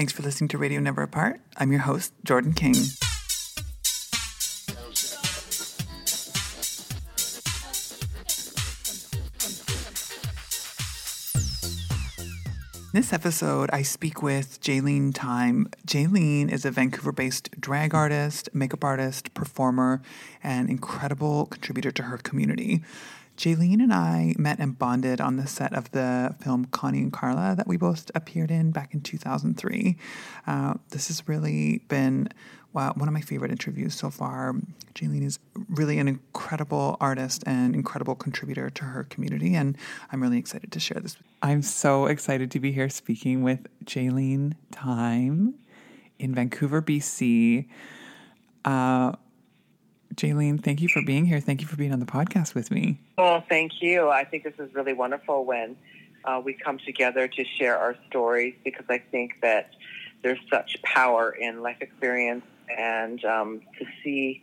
Thanks for listening to Radio Never Apart. I'm your host, Jordan King. this episode, I speak with Jaylene Tyme. Jaylene is a Vancouver based drag artist, makeup artist, performer, and incredible contributor to her community. Jaylene and I met and bonded on the set of the film Connie and Carla that we both appeared in back in 2003. Uh, this has really been wow, one of my favorite interviews so far. Jaylene is really an incredible artist and incredible contributor to her community, and I'm really excited to share this. I'm so excited to be here speaking with Jaylene Tyme in Vancouver, BC. Uh, Jaylene, thank you for being here. Thank you for being on the podcast with me. Well, thank you. I think this is really wonderful when uh, we come together to share our stories because I think that there's such power in life experience and um, to see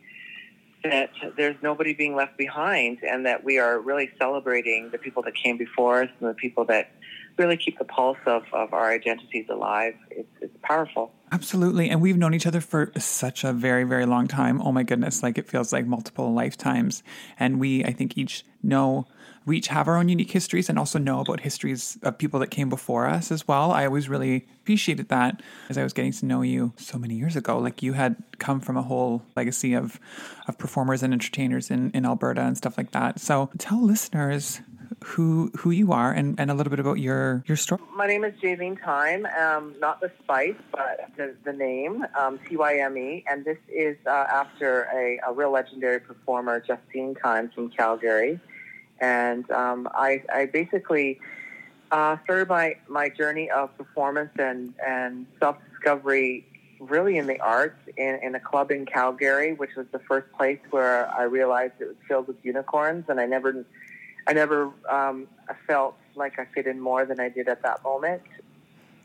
that there's nobody being left behind and that we are really celebrating the people that came before us and the people that really keep the pulse of, of our identities alive. It's, it's powerful. Absolutely. And we've known each other for such a very, very long time. Oh my goodness. Like it feels like multiple lifetimes. And we, I think, each know we each have our own unique histories and also know about histories of people that came before us as well. I always really appreciated that as I was getting to know you so many years ago. Like you had come from a whole legacy of of performers and entertainers in, in Alberta and stuff like that. So tell listeners who who you are and, and a little bit about your your story. My name is Jaylene Tyme, um, not the spice, but the, the name um, T Y M E, and this is uh, after a, a real legendary performer, Justine Tyme from Calgary. And um, I, I, basically uh, started my, my journey of performance and, and self discovery really in the arts in, in a club in Calgary, which was the first place where I realized it was filled with unicorns, and I never I never um, felt like I fit in more than I did at that moment.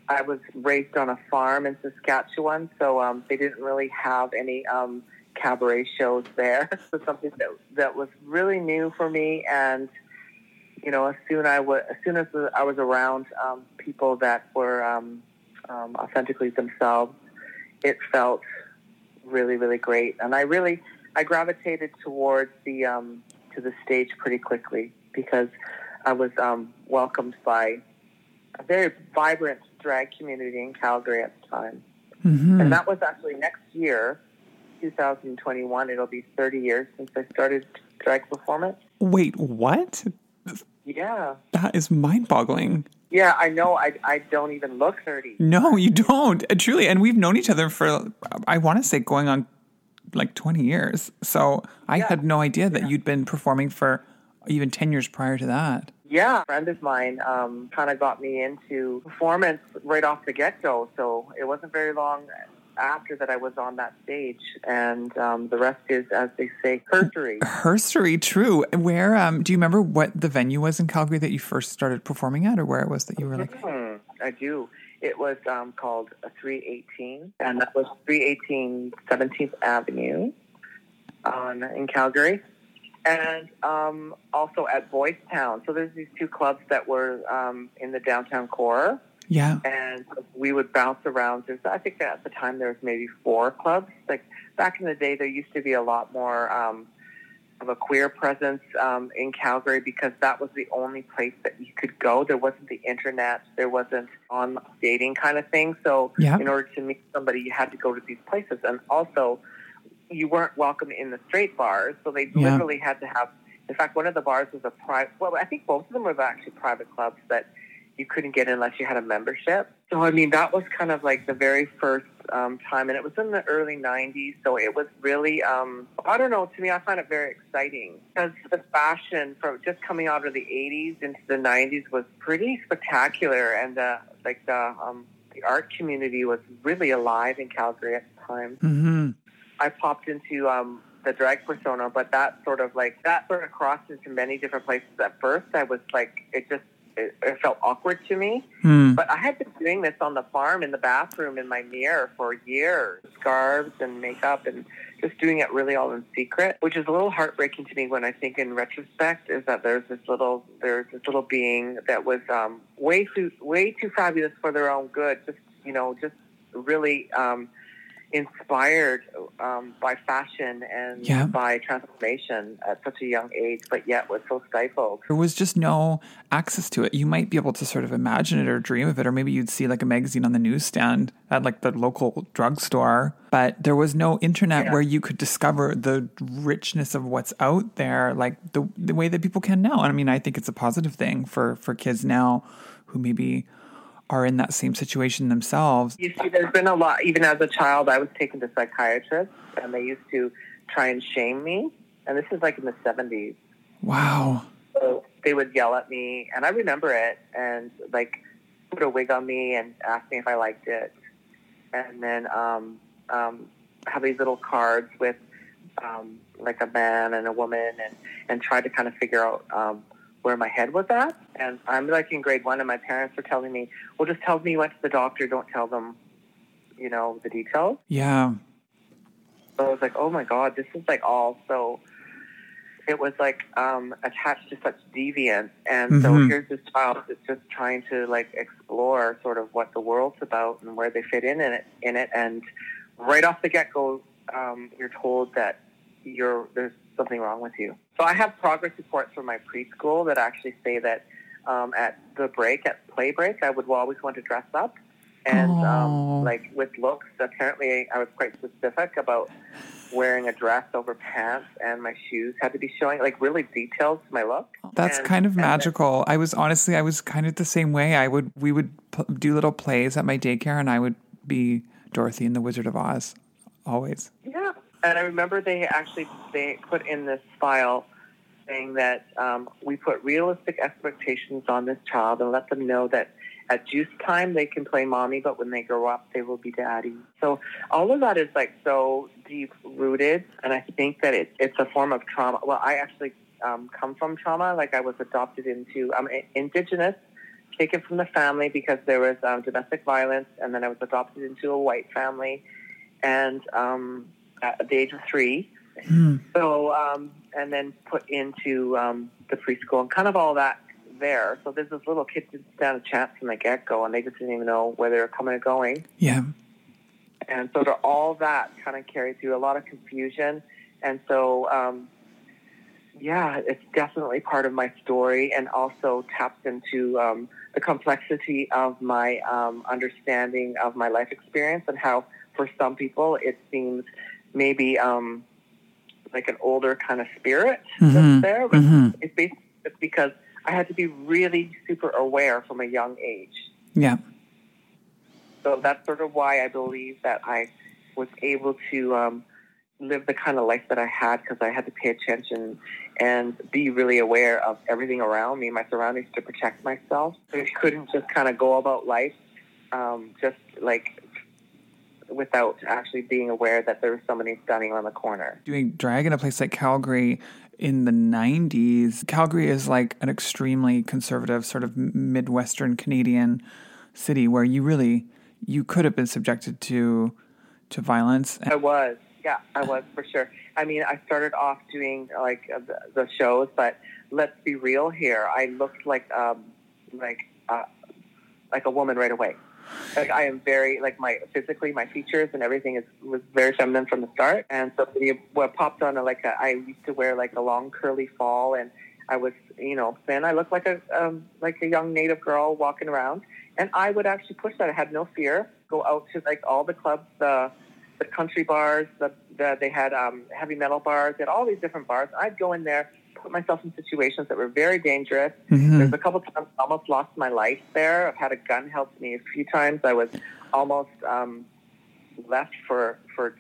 I was raised on a farm in Saskatchewan, so um, they didn't really have any um, cabaret shows there. so something that that was really new for me, and you know, as soon I was, as soon as I was around um, people that were um, um, authentically themselves, it felt really, really great, and I really, I gravitated towards the um, to the stage pretty quickly because I was um, welcomed by a very vibrant drag community in Calgary at the time. Mm-hmm. And that was actually next year 2021, it'll be 30 years since I started drag performance. Wait, what? Yeah. That is mind boggling. Yeah, I know. I, I don't even look 30. No, you don't. Uh, truly. And we've known each other for, I want to say, going on like 20 years. So I yeah. had no idea that yeah. you'd been performing for even 10 years prior to that. Yeah, a friend of mine um, kind of got me into performance right off the get go. So it wasn't very long after that I was on that stage, and um, the rest is, as they say, herstory. Herstory, true. Where um, do you remember what the venue was in Calgary that you first started performing at, or where it was that you were like? Mm, I do. It was um, called 318, and that was 318 17th Avenue on, in Calgary. And um, also at Boys Town. So there's these two clubs that were um, in the downtown core yeah. And we would bounce around. There's, I think at the time there was maybe four clubs. Like back in the day, there used to be a lot more um, of a queer presence um, in Calgary because that was the only place that you could go. There wasn't the internet. There wasn't on dating kind of thing. So yeah. in order to meet somebody, you had to go to these places. And also, you weren't welcome in the straight bars. So they yeah. literally had to have. In fact, one of the bars was a private. Well, I think both of them were actually private clubs that you couldn't get in unless you had a membership. So, I mean, that was kind of like the very first um, time, and it was in the early 90s. So it was really, um, I don't know, to me, I find it very exciting because the fashion from just coming out of the 80s into the 90s was pretty spectacular, and uh, like the, um, the art community was really alive in Calgary at the time. Mm-hmm. I popped into um, the drag persona, but that sort of like that sort of crossed into many different places. At first, I was like, it just it, it felt awkward to me. Mm. But I had been doing this on the farm in the bathroom in my mirror for years, scarves and makeup and just doing it really all in secret, which is a little heartbreaking to me when I think in retrospect is that there's this little there's this little being that was um, way too way too fabulous for their own good, just you know, just really um, inspired um, by fashion and Yeah. by transformation at such a young age, but yet was so stifled. There was just no access to it. You might be able to sort of imagine it or dream of it, or maybe you'd see like a magazine on the newsstand at like the local drugstore, but there was no internet Yeah. where you could discover the richness of what's out there, like the the way that people can now. And I mean, I think it's a positive thing for for kids now who maybe are in that same situation themselves. You see, there's been a lot. Even as a child, I was taken to psychiatrists, and they used to try and shame me. And this is like in the 70s. Wow. So they would yell at me, and I remember it, and like put a wig on me and ask me if I liked it, and then um, um, have these little cards with um, like a man and a woman, and and try to kind of figure out um, where my head was at. And I'm like in grade one, and my parents were telling me, "Well, just tell them you went to the doctor. Don't tell them, you know, the details." Yeah. So I was like, oh my God, this is like all so. It was like um, attached to such deviance, and so Mhm. here's this child that's just trying to like explore sort of what the world's about and where they fit in in it. In it, and right off the get go, um, you're told that you're there's something wrong with you. So I have progress reports from my preschool that actually say that um, at the break, at play break, I would always want to dress up. And Oh. um, like with looks, apparently I was quite specific about wearing a dress over pants, and my shoes had to be showing, like really detailed to my look. That's And- kind of and magical. I was honestly, I was kind of the same way. I would, we would p- do little plays at my daycare, and I would be Dorothy in the Wizard of Oz, always. Yeah, and I remember they actually they put in this file saying that um, we put realistic expectations on this child and let them know that at juice time they can play mommy, but when they grow up they will be daddy. So all of that is like so deep rooted, and I think that it, it's a form of trauma. Well, I actually um, come from trauma. Like I was adopted into I'm indigenous. Taken from the family because there was um, domestic violence, and then I was adopted into a white family, and um, at the age of three. Hmm. So, um, and then put into um, the preschool and kind of all that there. So there's this little kid didn't stand a chance from the get go, and they just didn't even know where they were coming or going. Yeah. And so to all that kind of carried through a lot of confusion. And so, um, yeah, it's definitely part of my story and also taps into um, the complexity of my um, understanding of my life experience and how for some people it seems maybe um, like an older kind of spirit Mhm. that's there. But Mhm. it's basically it's because I had to be really super aware from a young age. Yeah. So that's sort of why I believe that I was able to um, live the kind of life that I had because I had to pay attention and be really aware of everything around me, my surroundings, to protect myself. I couldn't just kind of go about life um, just like without actually being aware that there was somebody standing on the corner. Doing drag in a place like Calgary in the 90s, Calgary is like an extremely conservative, sort of Midwestern Canadian city where you really, you could have been subjected to to violence. I was, yeah, I was for sure. I mean, I started off doing like uh, the, the shows, but let's be real here. I looked like um, like uh, like a woman right away. Like I am very like my physically my features and everything is was very feminine from the start. And so what popped on like a, I used to wear like a long curly fall and I was you know thin. I looked like a um, like a young native girl walking around and I would actually push that. I had no fear. Go out to like all the clubs, the the country bars, the, the they had um, heavy metal bars, they had all these different bars. I'd go in there, put myself in situations that were very dangerous. Mhm. There's a couple times I almost lost my life there. I've had a gun held to me a few times. I was almost um, left for for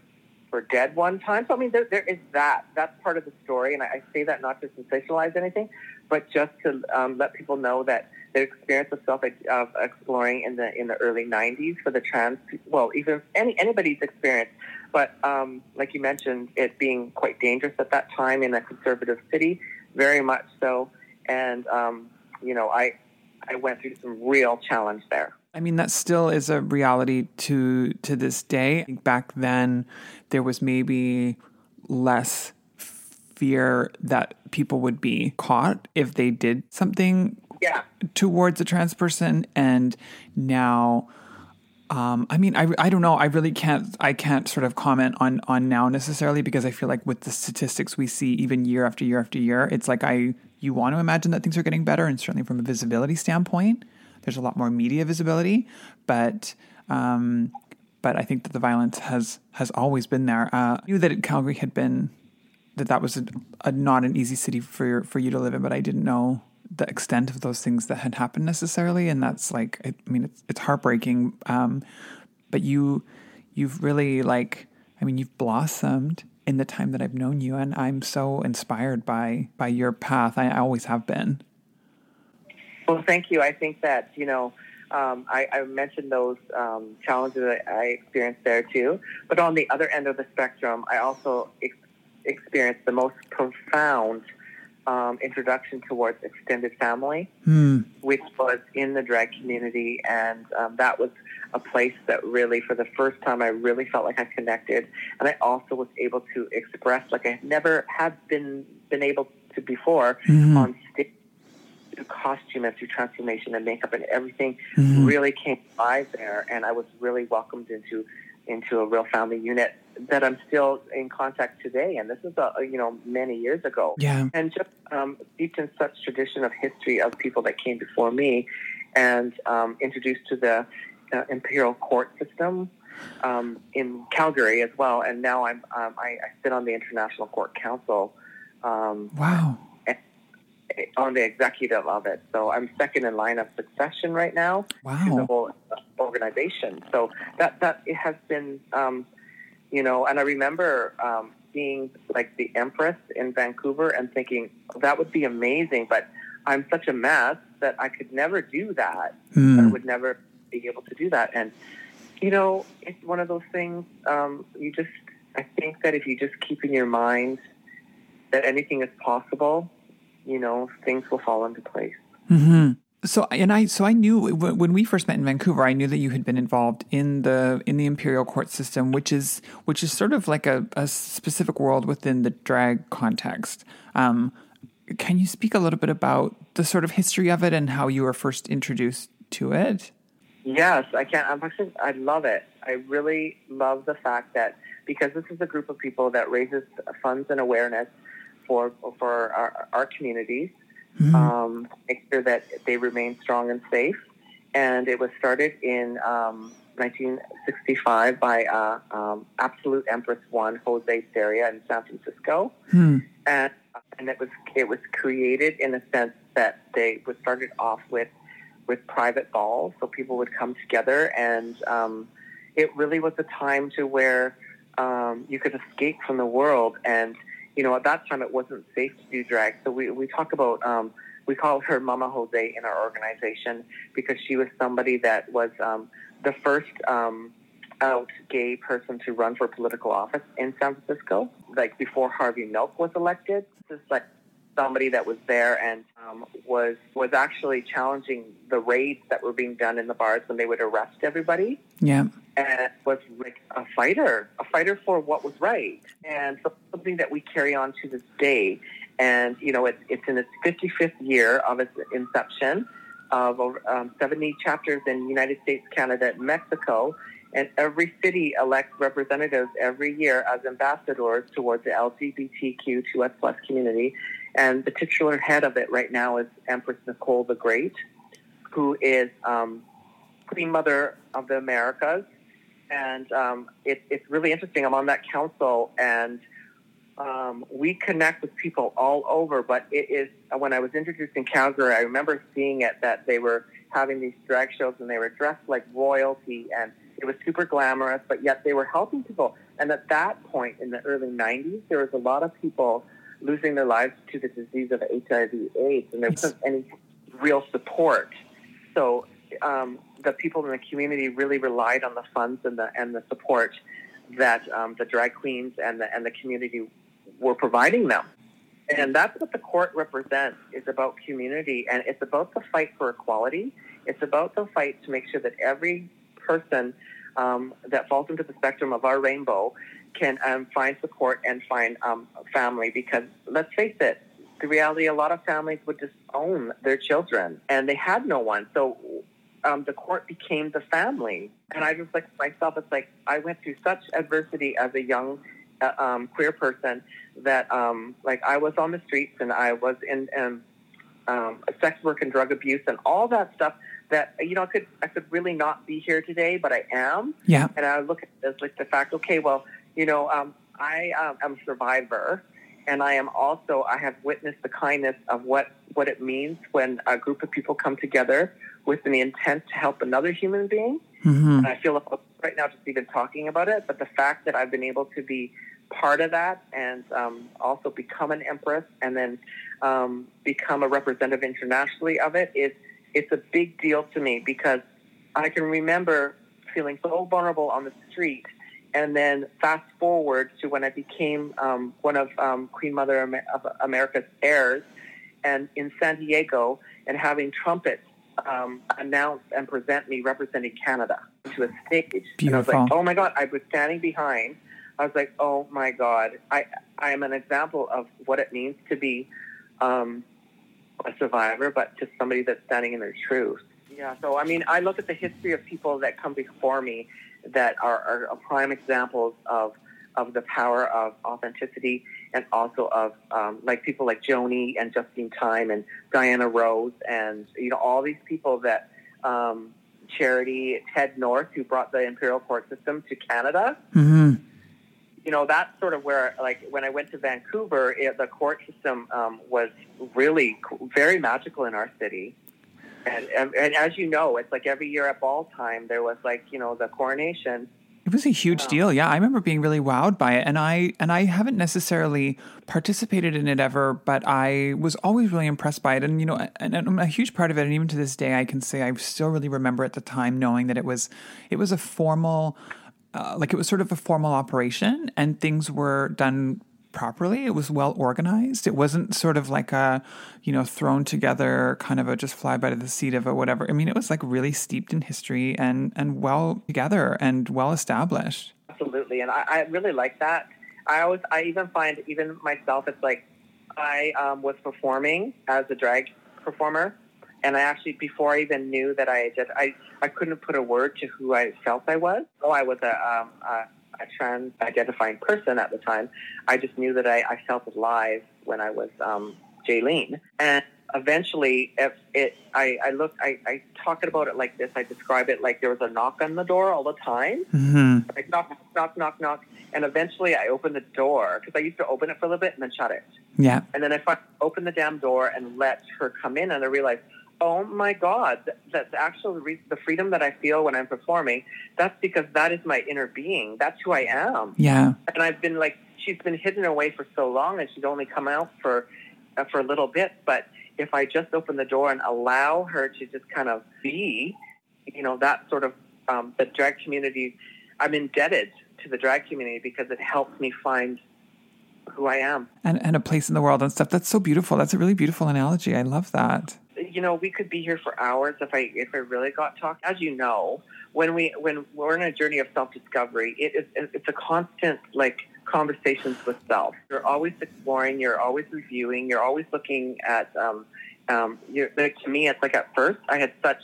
for dead one time. So I mean, there, there is that. That's part of the story, and I, I say that not to sensationalize anything, but just to um, let people know that the experience of self of exploring in the in the early '90s for the trans, well, even any anybody's experience, but um, like you mentioned, it being quite dangerous at that time in a conservative city, very much so, and um, you know, I I went through some real challenge there. I mean, that still is a reality to to this day. Back then, there was maybe less fear that people would be caught if they did something Yeah. towards a trans person, and now Um, I mean, I, I don't know. I really can't. I can't sort of comment on on now necessarily because I feel like with the statistics we see even year after year after year, it's like I you want to imagine that things are getting better, and certainly from a visibility standpoint, there's a lot more media visibility. But um, but I think that the violence has has always been there. Uh, I knew that Calgary had been that that was a, a not an easy city for for you to live in, but I didn't know the extent of those things that had happened necessarily, and that's like I mean it's it's heartbreaking. Um, but you you've really like I mean you've blossomed in the time that I've known you, and I'm so inspired by by your path. I, I always have been. Well, thank you. I think that you know. Um, I, I, mentioned those um, challenges that I experienced there too. But on the other end of the spectrum, I also ex- experienced the most profound um, introduction towards extended family, hmm. which was in the drag community, and um, that was a place that really, for the first time, I really felt like I connected, and I also was able to express like I never had been been able to before mm-hmm. on stage. Through costume and through transformation and makeup and everything mm-hmm. really came alive there, and I was really welcomed into into a real family unit that I'm still in contact today, and this is a, you know many years ago. Yeah, and just um, steeped in such tradition of history of people that came before me, and um, introduced to the uh, imperial court system um, in Calgary as well. And now I'm um, I, I, sit on the International Court Council. Um, wow. On the executive of it, so I'm second in line of succession right now wow. to the whole organization. So that that it has been um, you know, and I remember um, seeing like the Empress in Vancouver and thinking oh, that would be amazing, but I'm such a mess that I could never do that. Mm. I would never be able to do that. And you know, it's one of those things. Um, you just, I think that if you just keep in your mind that anything is possible, you know, things will fall into place. Mm-hmm. So and I so I knew when we first met in Vancouver, I knew that you had been involved in the in the imperial court system, which is which is sort of like a, a specific world within the drag context. Um, can you speak a little bit about the sort of history of it and how you were first introduced to it? Yes, I can. I'm actually I love it. I really love the fact that because this is a group of people that raises funds and awareness for for our, our communities mm-hmm. um, make sure that they remain strong and safe. And it was started in um, 1965 by uh, um, Absolute Empress One Jose Sarria in San Francisco, hmm. and and it was it was created in a sense that they was started off with with private balls, so people would come together, and um, it really was a time to where um, you could escape from the world and you know, at that time it wasn't safe to do drag. So we, we talk about, um, we call her Mama Jose in our organization because she was somebody that was um, the first um, out gay person to run for political office in San Francisco, like before Harvey Milk was elected. This is like somebody that was there and um, was was actually challenging the raids that were being done in the bars when they would arrest everybody. Yeah, and was like a fighter, a fighter for what was right, and something that we carry on to this day. And you know, it's it's in its 55th year of its inception, of um, 70 chapters in United States, Canada, and Mexico. And every city elects representatives every year as ambassadors towards the LGBTQ2S plus community. And the titular head of it right now is Empress Nicole the Great, who is um, Queen Mother of the Americas. And um, it, it's really interesting. I'm on that council, and um, we connect with people all over. But it is when I was introduced in Calgary, I remember seeing it that they were having these drag shows, and they were dressed like royalty, and it was super glamorous. But yet they were helping people. And at that point in the early '90s, there was a lot of people losing their lives to the disease of HIV/AIDS, and there wasn't any real support. So um, the people in the community really relied on the funds and the and the support that um, the drag queens and the and the community were providing them. And that's what the court represents. It's about community, and it's about the fight for equality. It's about the fight to make sure that every person um, that falls into the spectrum of our rainbow can um, find support and find um, family. Because let's face it, the reality, a lot of families would disown their children, and they had no one. So um, the court became the family. And I just like myself, it's like I went through such adversity as a young uh, um, queer person that um, like I was on the streets and I was in um, um, sex work and drug abuse and all that stuff that you know I could I could really not be here today, but I am. Yeah. And I look at this like the fact, okay, well, you know, um, I um, am a survivor, and I am also I have witnessed the kindness of what what it means when a group of people come together with the intent to help another human being. Mm-hmm. And I feel right now just even talking about it, but the fact that I've been able to be part of that and um, also become an empress and then um, become a representative internationally of it is it's a big deal to me because I can remember feeling so vulnerable on the street and then fast forward to when I became um, one of um, Queen Mother of America's heirs and in San Diego and having trumpets um, announce and present me representing Canada to a stage. Beautiful. And I was like, oh my God, I was standing behind. I was like, oh my God, I, I am an example of what it means to be um, a survivor, but to somebody that's standing in their truth. Yeah, so I mean, I look at the history of people that come before me that are, are prime examples of of the power of authenticity and also of um, like people like Joni and Justine Tyme and Diana Rose and you know all these people that um, Charity Ted Northe who brought the imperial court system to Canada. Mm-hmm. You know that's sort of where like when I went to Vancouver, it, the court system um, was really very magical in our city. And, and, and as you know, it's like every year at ball time, there was like, you know, the coronation. It was a huge deal. Yeah, I remember being really wowed by it, and I and I haven't necessarily participated in it ever, but I was always really impressed by it. And you know, and, and a huge part of it, and even to this day, I can say I still really remember at the time knowing that it was it was a formal, uh, like it was sort of a formal operation, and things were done properly. It was well organized. It wasn't sort of like a, you know, thrown together kind of a just fly by the seat of a whatever. I mean, it was like really steeped in history and and well together and well established. Absolutely. And I, I really like that. I always, I even find, even myself, it's like I um, was performing as a drag performer. And I actually, before I even knew that I did, I, I couldn't put a word to who I felt I was. Oh, I was a, um, a, a trans identifying person at the time. I just knew that I, I felt alive when I was um, Jaylene. And eventually, if it, I, I look, I, I talk about it like this. I describe it like there was a knock on the door all the time hmm like knock, knock, knock, knock. And eventually I opened the door because I used to open it for a little bit and then shut it. Yeah. And then I opened the damn door and let her come in and I realized, oh my God, that's actually the the freedom that I feel when I'm performing, that's because that is my inner being. That's who I am. Yeah. And I've been like, she's been hidden away for so long and she's only come out for, uh, for a little bit. But if I just open the door and allow her to just kind of be, you know, that sort of, um, the drag community, I'm indebted to the drag community because it helps me find who I am. And and a place in the world and stuff. That's so beautiful. That's a really beautiful analogy. I love that. You know, we could be here for hours if I if I really got talk. As you know, when we when we're in a journey of self discovery, it is it's a constant like conversations with self. You're always exploring. You're always reviewing. You're always looking at. Um, um, you're, like, to me, it's like at first I had such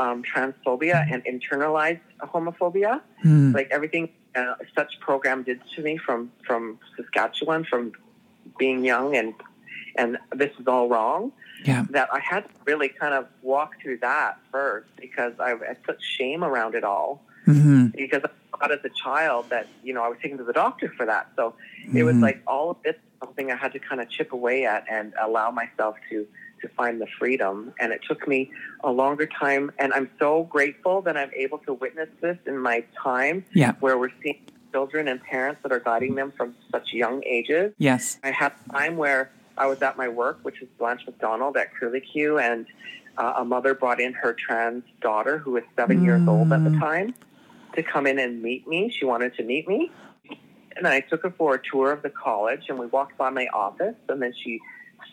um, transphobia and internalized homophobia. Hmm. Like everything uh, such program did to me from from Saskatchewan, from being young and and this is all wrong Yeah. that I had to really kind of walk through that first because I had such shame around it all. hmm Because I thought as a child that, you know, I was taken to the doctor for that. So it was Mhm. like all of this something I had to kind of chip away at and allow myself to to find the freedom. And it took me a longer time. And I'm so grateful that I'm able to witness this in my time Yeah. where we're seeing children and parents that are guiding them from such young ages. Yes. I had a time where I was at my work, which is Blanche Macdonald at Curly Q, and uh, a mother brought in her trans daughter, who was seven years old at the Mm. time, to come in and meet me. She wanted to meet me. And I took her for a tour of the college, and we walked by my office, and then she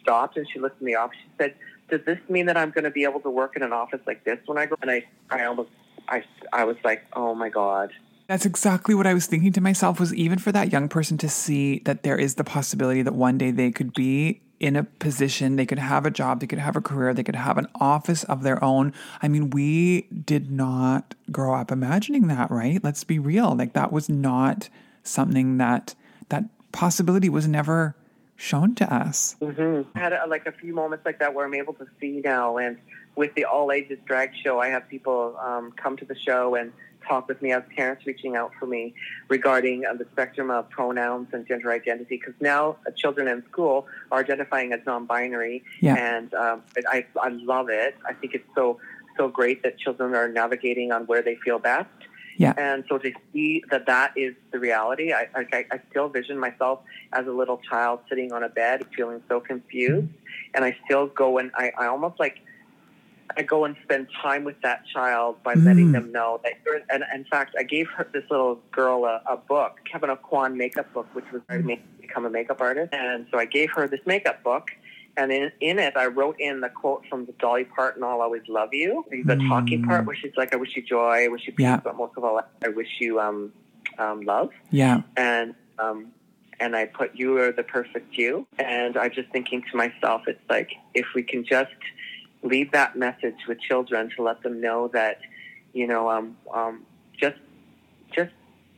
stopped and she looked in the office. She said, "Does this mean that I'm going to be able to work in an office like this when I grow?" Up? And I, I almost, I, I was like, "Oh my god." That's exactly what I was thinking to myself was even for that young person to see that there is the possibility that one day they could be in a position, they could have a job, they could have a career, they could have an office of their own. I mean, we did not grow up imagining that, right? Let's be real. Like that was not something that that possibility was never shown to us. Mm-hmm. I had a, like a few moments like that where I'm able to see now, and with the all ages drag show, I have people um, come to the show and talk with me as parents reaching out for me regarding uh, the spectrum of pronouns and gender identity because now uh, children in school are identifying as non-binary Yeah. and um, I, I love it i think it's so so great that children are navigating on where they feel best Yeah. and so to see that that is the reality I, I, I still vision myself as a little child sitting on a bed feeling so confused and i still go and i, I almost like I go and spend time with that child by letting Mm. them know that you're, and in fact, I gave her this little girl a, a book, Kevyn Aucoin makeup book, which was how to become a makeup artist. And so I gave her this makeup book. And in, in it, I wrote in the quote from the Dolly Parton, I'll always love you. The talking Mm. part where she's like, I wish you joy, I wish you peace, Yeah. but most of all, I wish you um, um, love Yeah. and um, and I put you are the perfect you. And I'm just thinking to myself, it's like if we can just leave that message with children to let them know that, you know, um, um, just just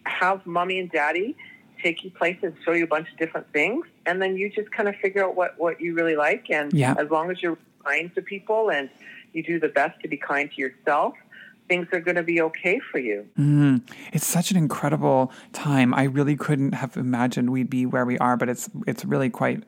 have mommy and daddy take you places, show you a bunch of different things, and then you just kind of figure out what what you really like. And Yeah. as long as you're kind to people and you do the best to be kind to yourself, things are going to be okay for you. Mm. It's such an incredible time. I really couldn't have imagined we'd be where we are, but it's it's really quite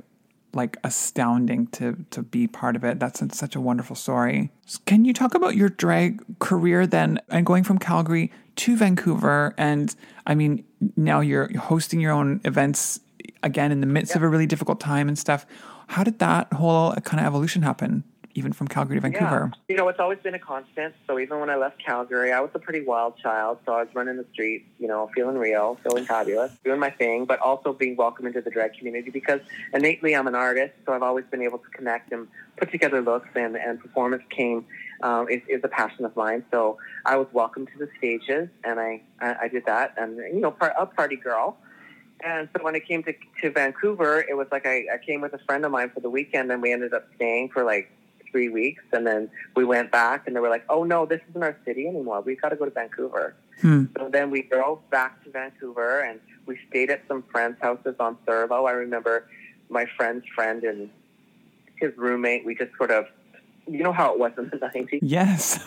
like astounding to to be part of it. That's such a wonderful story. Can you talk about your drag career then and going from Calgary to Vancouver and I mean now you're hosting your own events again in the midst of a really difficult time and stuff. How did that whole kind of evolution happen even from Calgary to Vancouver? Yeah. You know, it's always been a constant. So even when I left Calgary, I was a pretty wild child. So I was running the streets, you know, feeling real, feeling fabulous, doing my thing, but also being welcome into the drag community because innately I'm an artist. So I've always been able to connect and put together looks and, and performance came, um, is, is a passion of mine. So I was welcome to the stages and I, I, I did that. And, you know, part, a party girl. And so when I came to, to Vancouver, it was like I, I came with a friend of mine for the weekend and we ended up staying for like three weeks. And then we went back and they were like, oh no, this isn't our city anymore. We've got to go to Vancouver. Hmm. So then we drove back to Vancouver and we stayed at some friends' houses on Thurlow. I remember my friend's friend and his roommate, we just sort of, you know how it was in the 90s? Yes.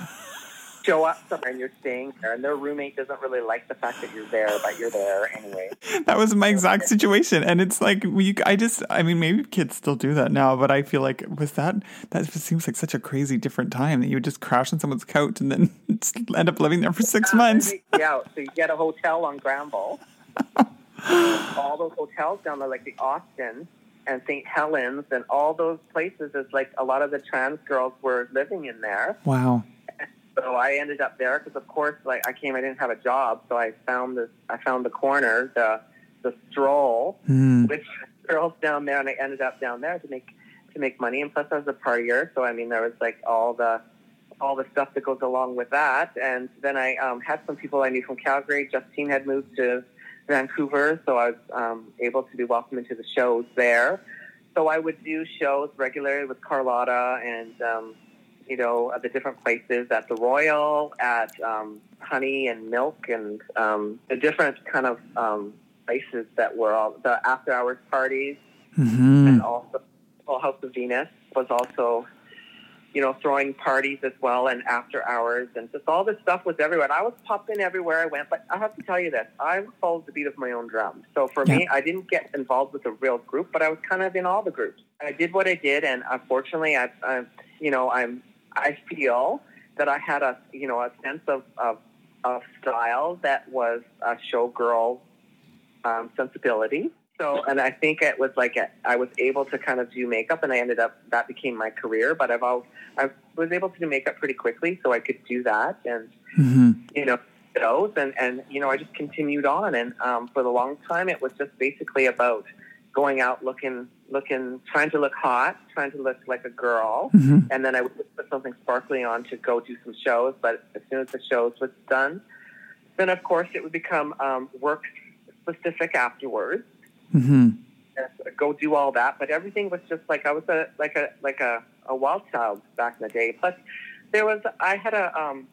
Show up somewhere and you're staying there, and their roommate doesn't really like the fact that you're there, but you're there anyway. that was my exact situation and it's like we i just i mean maybe kids still do that now but i feel like was that that seems like such a crazy different time that you would just crash on someone's couch and then end up living there for six months Yeah, so you get a hotel on Granville. all those hotels down there, like the Austin and St. Helens, and all those places, is like a lot of the trans girls were living in there. wow So I ended up there because, of course, like I came, I didn't have a job, so I found this. I found the corner, the the stroll, Hmm. with girls down there, and I ended up down there to make to make money. And plus, I was a partier, so I mean, there was like all the all the stuff that goes along with that. And then I um, had some people I knew from Calgary. Justine had moved to Vancouver, so I was um, able to be welcomed into the shows there. So I would do shows regularly with Carlotta and um, you know at the different places at the Royal, at um, Honey and Milk, and um, the different kind of um, places that were all the after hours parties, hmm and also well, House of Venus was also you know throwing parties as well and after hours and just all this stuff was everywhere. And I was popping everywhere I went, but I have to tell you this: I followed the beat of my own drum. So for me, I didn't get involved with a real group, but I was kind of in all the groups. I did what I did, and unfortunately, I, I you know, I'm I feel that I had a you know a sense of of, of style that was a showgirl um, sensibility. So, and I think it was like a, I was able to kind of do makeup, and I ended up that became my career. But I've always, I was able to do makeup pretty quickly, so I could do that, and hmm you know those, and and you know I just continued on, and um, for the long time it was just basically about going out looking, looking, trying to look hot, trying to look like a girl, hmm and then I would put something sparkly on to go do some shows. But as soon as the shows was done, then of course it would become um, work specific afterwards. hmm go do all that. But everything was just like I was a like a like a, a wild child back in the day. Plus, there was I had a um,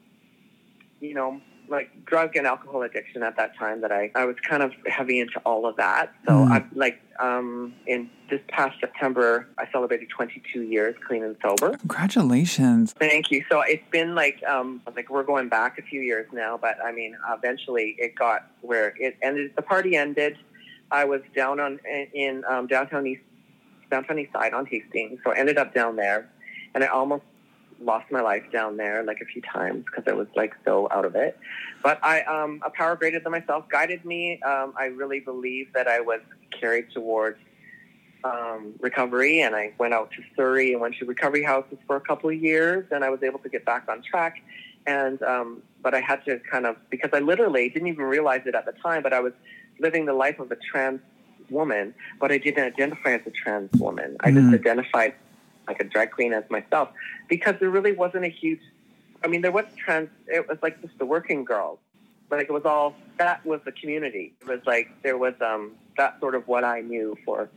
you know like drug and alcohol addiction at that time that I, I was kind of heavy into all of that. So Mm. I like um in this past September I celebrated 22 years clean and sober. Congratulations. Thank you. So it's been like um like we're going back a few years now, but I mean eventually it got where it ended. The party ended. I was down on in um, downtown east downtown east side on Hastings, so I ended up down there, and I almost lost my life down there like a few times because I was like so out of it. But I um a power greater than myself guided me. Um, I really believe that I was carried towards um, recovery, and I went out to Surrey and went to recovery houses for a couple of years, and I was able to get back on track. And um, but I had to kind of because I literally didn't even realize it at the time, but I was living the life of a trans woman, but I didn't identify as a trans woman. I Mm. just identified like a drag queen as myself because there really wasn't a huge. I mean, there was trans. It was like just the working girls. Like it was all that was the community. It was like there was um that's sort of what I knew for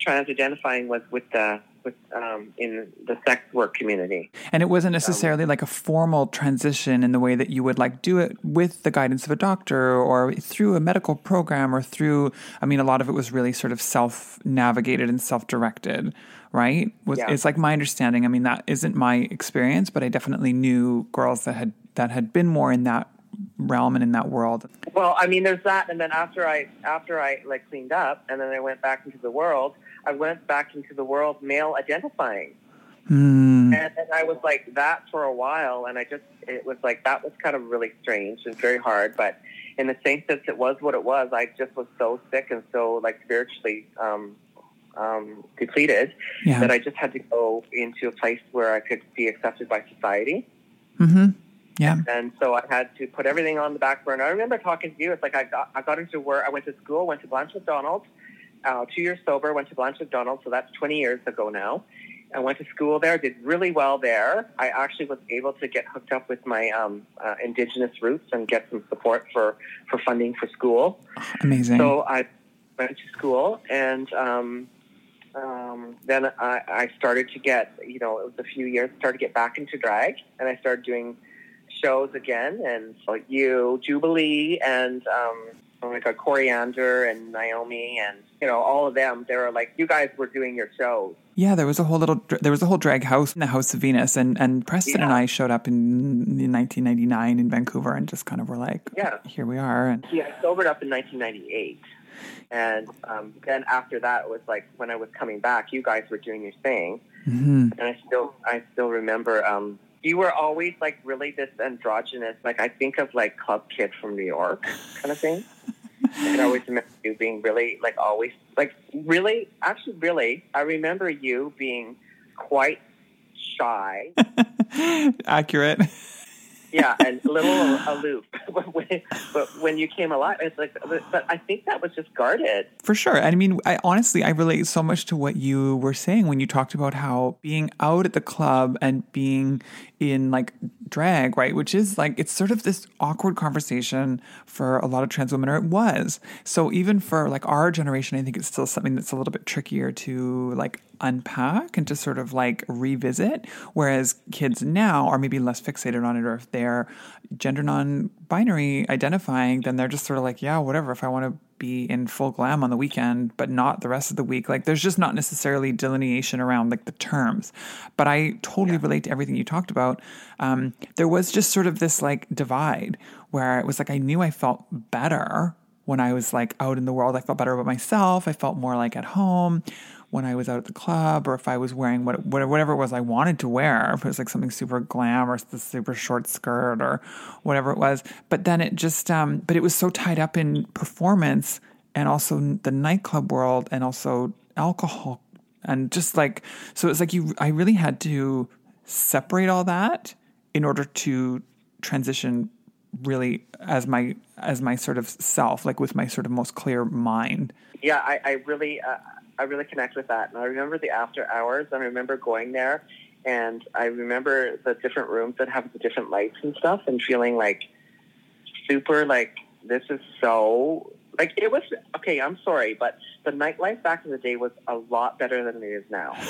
trans identifying was with the with um in the sex work community. And it wasn't necessarily like a formal transition in the way that you would like do it with the guidance of a doctor or through a medical program or through, I mean, a lot of it was really sort of self navigated and self directed, right? Was, Yeah. It's like my understanding. I mean, that isn't my experience, but I definitely knew girls that had, that had been more in that realm and in that world. Well, I mean, there's that, and then after I after I like cleaned up, and then I went back into the world. I went back into the world male identifying, Hmm. and, and I was like that for a while, and I just it was like that was kind of really strange and very hard, but in the same sense, it was what it was. I just was so sick and so like spiritually um, um, depleted Yeah. that I just had to go into a place where I could be accepted by society. hmm Yeah. And so I had to put everything on the back burner. I remember talking to you. It's like I got I got into work. I went to school. Went to Blanche Macdonald. Uh, two years sober. Went to Blanche Macdonald. So that's 20 years ago now. I went to school there. Did really well there. I actually was able to get hooked up with my um, uh, Indigenous roots and get some support for for funding for school. Amazing. So I went to school, and um, um, then I, I started to get, you know, it was a few years, started to get back into drag, and I started doing shows again, and like you, Jubilee, and um, oh my God, Coriander and Naomi, and you know, all of them. They were like, you guys were doing your shows. Yeah, there was a whole little there was a whole drag house in the House of Venus, and and Preston and I showed up in, in 1999 in Vancouver, and just kind of were like, Yeah. here we are, and Yeah, I sobered up in 1998. And um, then after that, it was like when I was coming back, you guys were doing your thing. mhm. and I still I still remember um you were always like really this androgynous like I think of like club kid from New York kind of thing. and I always remember you being really like always like really actually really I remember you being quite shy. accurate. Yeah, and a little aloof. but, when, but when you came alive, it's like, but, I think that was just guarded. For sure. I mean, I honestly, I relate so much to what you were saying when you talked about how being out at the club and being in like drag, right? Which is like, it's sort of this awkward conversation for a lot of trans women, or it was. So even for like our generation, I think it's still something that's a little bit trickier to like unpack and to sort of like revisit. Whereas kids now are maybe less fixated on it, or if they're gender non binary identifying, then they're just sort of like, yeah, whatever. If I want to be in full glam on the weekend, but not the rest of the week, like there's just not necessarily delineation around like the terms. But I totally relate to everything you talked about. Um, there was just sort of this like divide where it was like I knew I felt better when I was like out in the world. I felt better about myself. I felt more like at home when I was out at the club, or if I was wearing what, what- whatever it was I wanted to wear, if it was like something super glam or the super short skirt or whatever it was. But then it just, um, but it was so tied up in performance and also the nightclub world and also alcohol and just like so it's like you I really had to separate all that in order to transition really as my as my sort of self like with my sort of most clear mind Yeah, I, I really, uh, I really connect with that. And I remember the after hours. I remember going there, and I remember the different rooms that have the different lights and stuff, and feeling like super like this is so Like it was okay. I'm sorry, but the nightlife back in the day was a lot better than it is now.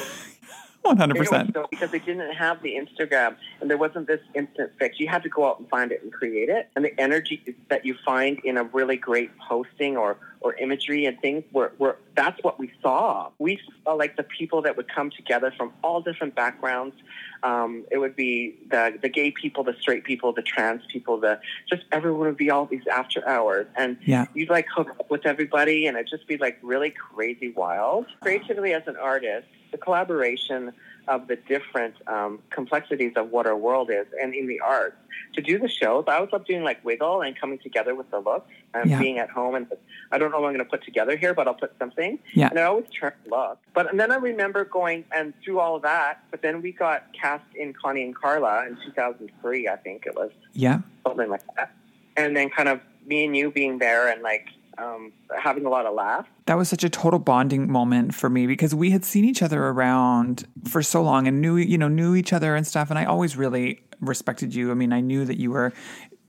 One hundred percent. Because they didn't have the Instagram and there wasn't this instant fix. You had to go out and find it and create it. And the energy that you find in a really great posting or or imagery and things were, were that's what we saw. We saw like the people that would come together from all different backgrounds. Um, it would be the the gay people, the straight people, the trans people, the just everyone would be all these after hours, and yeah. you'd like hook up with everybody, and it'd just be like really crazy wild. Creatively as an artist, the collaboration of the different um, complexities of what our world is and in the arts. To do the shows, I was up doing like Wiggle and coming together with the looks and Yeah. being at home and I don't know what I'm going to put together here, but I'll put something. Yeah. And I always to look. But and then I remember going and through all of that, but then we got cast in Connie and Carla in 2003, I think it was Yeah. something like that. And then kind of me and you being there and like um, having a lot of laughs. That was such a total bonding moment for me because we had seen each other around for so long and knew, you know, knew each other and stuff. And I always really respected you. I mean, I knew that you were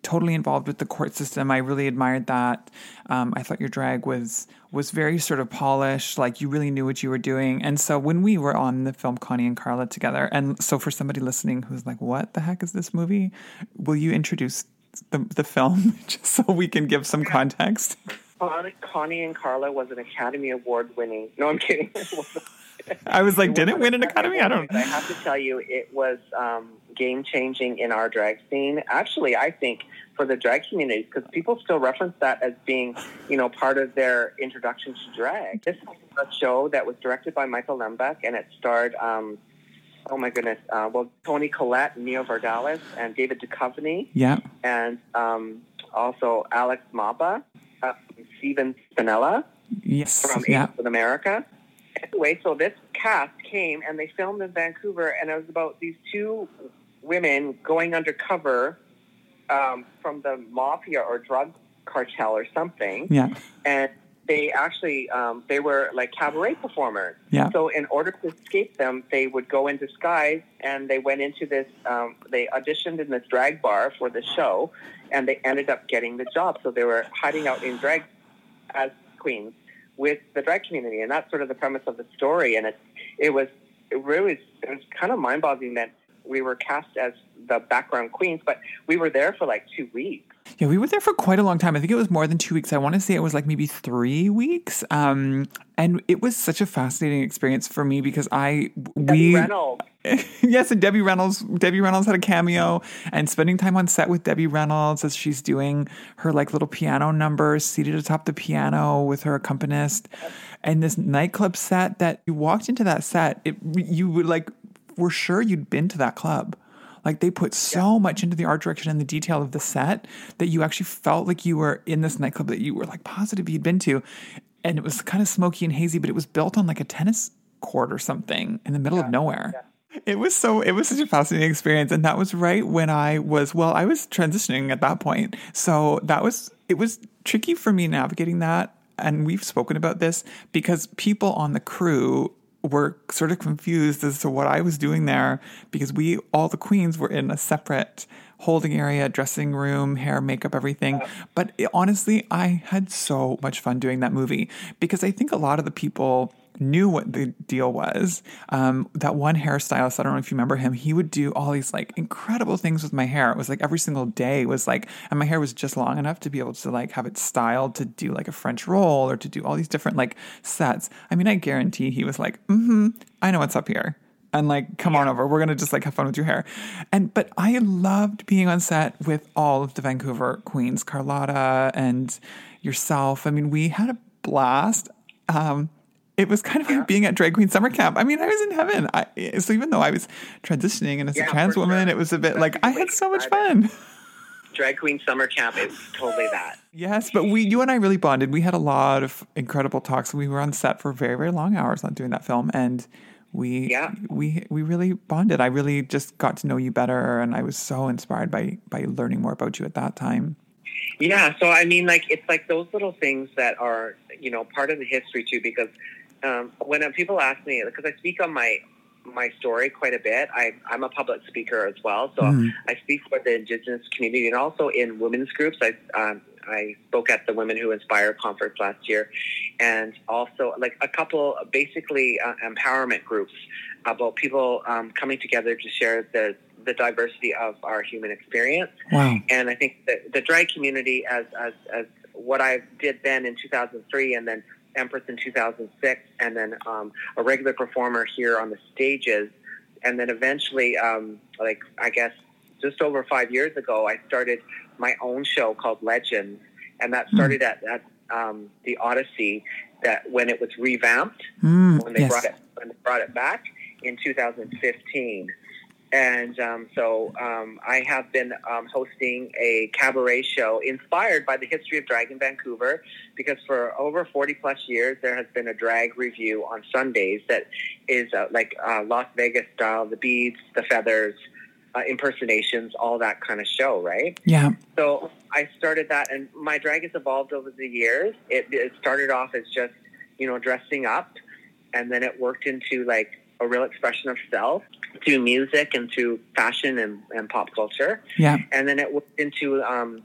totally involved with the court system. I really admired that. Um, I thought your drag was was very sort of polished, like you really knew what you were doing. And so when we were on the film Connie and Carla together, and so for somebody listening who's like, "What the heck is this movie?" Will you introduce the the film just so we can give some context? Connie, Connie and Carla was an Academy Award winning. No, I'm kidding. I was like, did it win an Academy? I don't. I have to tell you, it was um, game changing in our drag scene. Actually, I think for the drag community, because people still reference that as being, you know, part of their introduction to drag. This was a show that was directed by Michael Lembeck, and it starred, um, oh my goodness, uh, well, Toni Collette, Nia Vardalos, and David Duchovny, Yeah. and um, also Alex Mapa, uh, Stephen Spinella Yes. from yeah. Angels in America. Anyway, so this cast came and they filmed in Vancouver, and it was about these two women going undercover um, from the mafia or drug cartel or something, Yeah. and they actually um, they were like cabaret performers. Yeah. So in order to escape them, they would go in disguise, and they went into this. Um, they auditioned in this drag bar for the show, and they ended up getting the job. So they were hiding out in drag as queens with the drag community, and that's sort of the premise of the story. And it it was it really it was kind of mind boggling that we were cast as the background queens, but we were there for like two weeks. Yeah, we were there for quite a long time. I think it was more than two weeks. I want to say it was like maybe three weeks. Um, and it was such a fascinating experience for me because I Debbie we Reynolds. yes, and Debbie Reynolds. Debbie Reynolds had a cameo, and spending time on set with Debbie Reynolds as she's doing her like little piano numbers, seated atop the piano with her accompanist, and this nightclub set that you walked into that set, it you would like were sure you'd been to that club. Like they put so much into the art direction and the detail of the set that you actually felt like you were in this nightclub that you were like positive you'd been to. And it was kind of smoky and hazy, but it was built on like a tennis court or something in the middle of nowhere. It was so it was such a fascinating experience. And that was right when I was well, I was transitioning at that point. So that was it was tricky for me navigating that. And we've spoken about this because people on the crew were sort of confused as to what I was doing there because we all the queens were in a separate holding area, dressing room, hair, makeup, everything. But it- honestly, I had so much fun doing that movie because I think a lot of the people knew what the deal was. Um, that one hairstylist, I don't know if you remember him, he would do all these like incredible things with my hair. It was like every single day was like, and my hair was just long enough to be able to like have it styled to do like a French roll or to do all these different like sets. I mean, I guarantee he was like, mm hmm, I know what's up here. And like, come on over. We're gonna just like have fun with your hair. And but I loved being on set with all of the Vancouver queens, Carlotta and yourself. I mean, we had a blast. Um, it was kind of like being at drag queen summer camp. I mean, I was in heaven. I, so even though I was transitioning and as Yeah, a trans woman, sure. it was a bit like I had so much fun. Drag Queen Summer Camp is totally that. Yes, but we, you and I really bonded. We had a lot of incredible talks. We were on set for very, very long hours on doing that film, and we, Yeah. we, we really bonded. I really just got to know you better, and I was so inspired by by learning more about you at that time. Yeah, so I mean, like it's like those little things that are you know part of the history too. Because um, when people ask me, because I speak on my my story quite a bit, I, I'm a public speaker as well. So Mhm. I speak for the Indigenous community and also in women's groups. I um, I spoke at the Women Who Inspire conference last year, and also like a couple basically uh, empowerment groups about people um, coming together to share the the diversity of our human experience. Wow. And I think that the drag community, as, as, as what I did then in 2003 and then Empress in 2006 and then um, a regular performer here on the stages. And then eventually, um, like, I guess just over five years ago, I started my own show called Legends. And that hmm. started mm. at, at um, the Odyssey that when it was revamped, mm, when they yes. brought it when they brought it back in 2015. And um, so um, I have been um, hosting a cabaret show inspired by the history of drag in Vancouver because for over 40 plus years there has been a drag review on Sundays that is uh, like uh, Las Vegas style, the beads, the feathers, uh, impersonations, all that kind of show, right? Yeah. So I started that and my drag has evolved over the years. It, it started off as just, you know, dressing up and then it worked into like a real expression of self through music and through fashion and, and pop culture. Yeah. And then it went into um,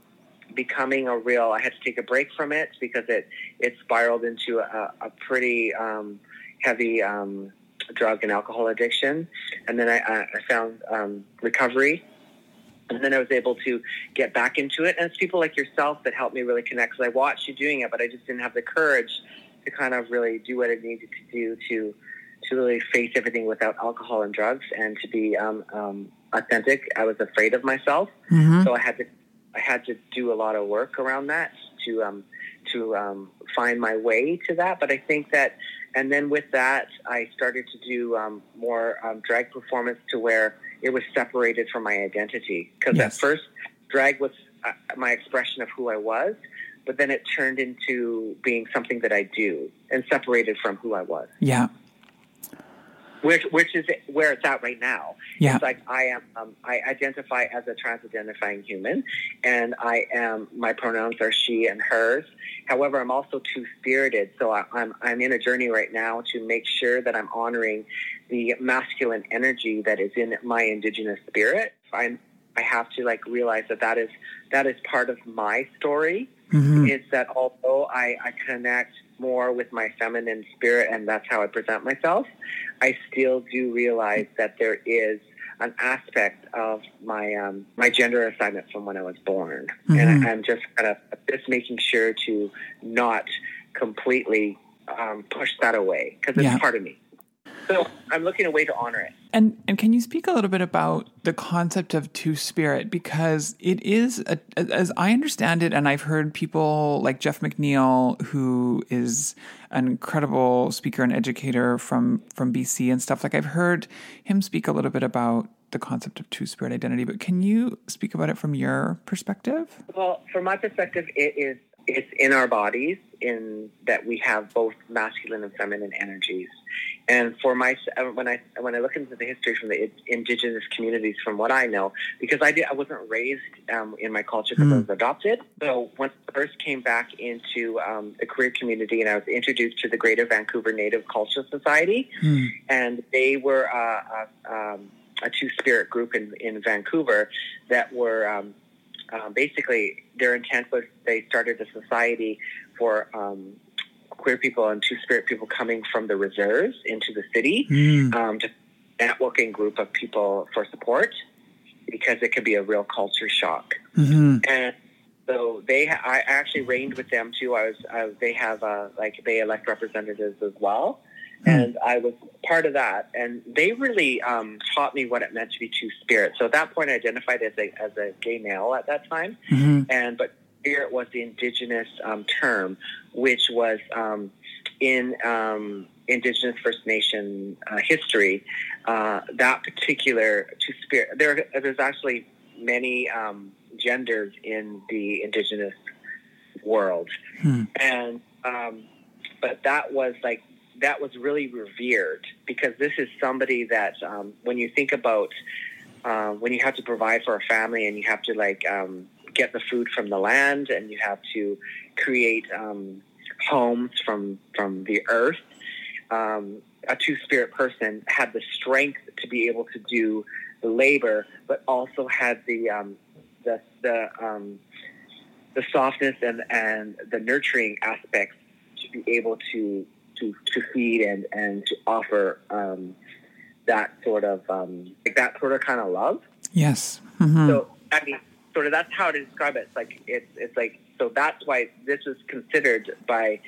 becoming a real. I had to take a break from it because it it spiraled into a, a pretty um, heavy um, drug and alcohol addiction. And then I, I found um, recovery. And then I was able to get back into it. And it's people like yourself that helped me really connect. Because I watched you doing it, but I just didn't have the courage to kind of really do what I needed to do to to really face everything without alcohol and drugs and to be um, um, authentic. I was afraid of myself, mm-hmm. so I had to I had to do a lot of work around that to um, to um, find my way to that. But I think that, and then with that, I started to do um, more um, drag performance to where it was separated from my identity. Because yes. at first, drag was uh, my expression of who I was, but then it turned into being something that I do and separated from who I was. Yeah which which is where it's at right now. Yeah. It's like I am um, I identify as a trans identifying human and I am my pronouns are she and hers. However, I'm also two spirited, so I, I'm I'm in a journey right now to make sure that I'm honoring the masculine energy that is in my indigenous spirit. I'm I have to like realize that that is that is part of my story. Mm-hmm. Is that although I, I connect more with my feminine spirit and that's how I present myself, I still do realize that there is an aspect of my um, my gender assignment from when I was born, mm-hmm. and I, am just kind of just making sure to not completely um, push that away because it's yeah. part of me. So I'm looking a way to honor it. And and can you speak a little bit about the concept of two spirit because it is a, as I understand it, and I've heard people like Jeff McNeil, who is an incredible speaker and educator from from BC and stuff. Like I've heard him speak a little bit about the concept of two spirit identity. But can you speak about it from your perspective? Well, from my perspective, it is it's in our bodies in that we have both masculine and feminine energies and for my when I when I look into the history from the indigenous communities, from what I know, because I did I wasn't raised um, in my culture because mm. I was adopted. So when I first came back into um, the queer community, and I was introduced to the Greater Vancouver Native Culture Society, mm. and they were uh, a, um, a two spirit group in in Vancouver that were. Um, uh, basically, their intent was they started a society for um, queer people and two spirit people coming from the reserves into the city mm. um, to networking group of people for support because it could be a real culture shock. Mm-hmm. And so they, I actually reigned with them too. I was, I, they have uh, like they elect representatives as well. Mm. And I was part of that, and they really um, taught me what it meant to be two spirit. So at that point, I identified as a as a gay male at that time, mm-hmm. and but spirit was the indigenous um, term, which was um, in um, Indigenous First Nation uh, history. Uh, that particular two spirit, there, there's actually many um, genders in the Indigenous world, hmm. and um, but that was like that was really revered because this is somebody that um, when you think about uh, when you have to provide for a family and you have to like um, get the food from the land and you have to create um, homes from from the earth. Um, a two spirit person had the strength to be able to do the labor, but also had the um, the the um, the softness and, and the nurturing aspects to be able to to, to feed and, and to offer um, that sort of um, like that sort of kind of love. Yes. Mm-hmm. So I mean, sort of that's how to describe it. It's like it's it's like so that's why this was considered by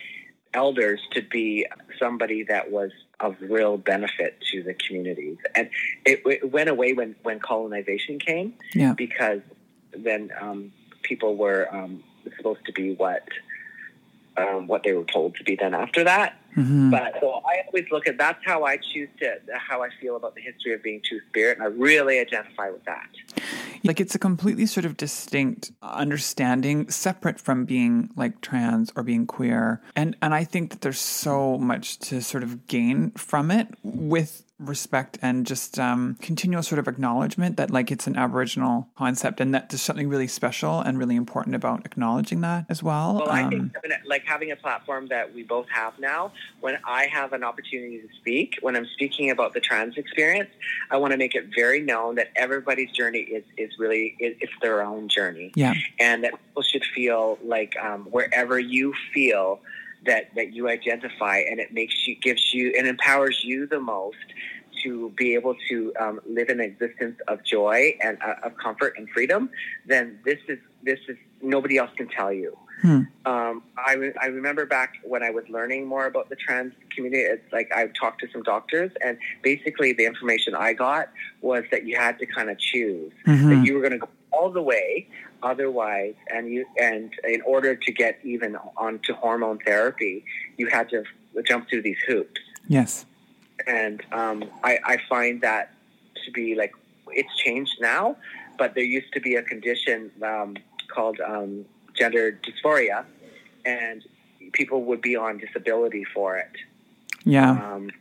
elders to be somebody that was of real benefit to the communities. And it, it went away when, when colonization came yeah. because then um, people were um, supposed to be what um, what they were told to be done after that. Mm-hmm. But so I always look at that's how I choose to how I feel about the history of being Two Spirit, and I really identify with that. Like it's a completely sort of distinct understanding, separate from being like trans or being queer, and and I think that there's so much to sort of gain from it with respect and just um, continual sort of acknowledgement that like it's an aboriginal concept and that there's something really special and really important about acknowledging that as well. Well i um, think like having a platform that we both have now when i have an opportunity to speak when i'm speaking about the trans experience i want to make it very known that everybody's journey is, is really is, it's their own journey. Yeah. And that people should feel like um, wherever you feel that that you identify and it makes you gives you and empowers you the most to be able to um, live an existence of joy and uh, of comfort and freedom, then this is this is nobody else can tell you. Hmm. Um, I, re- I remember back when I was learning more about the trans community, it's like I talked to some doctors, and basically the information I got was that you had to kind of choose Mhm. that you were going to go all the way, otherwise, and you and in order to get even onto hormone therapy, you had to jump through these hoops. Yes. And um, I, I find that to be like it's changed now, but there used to be a condition um, called um, gender dysphoria, and people would be on disability for it. yeah. Um,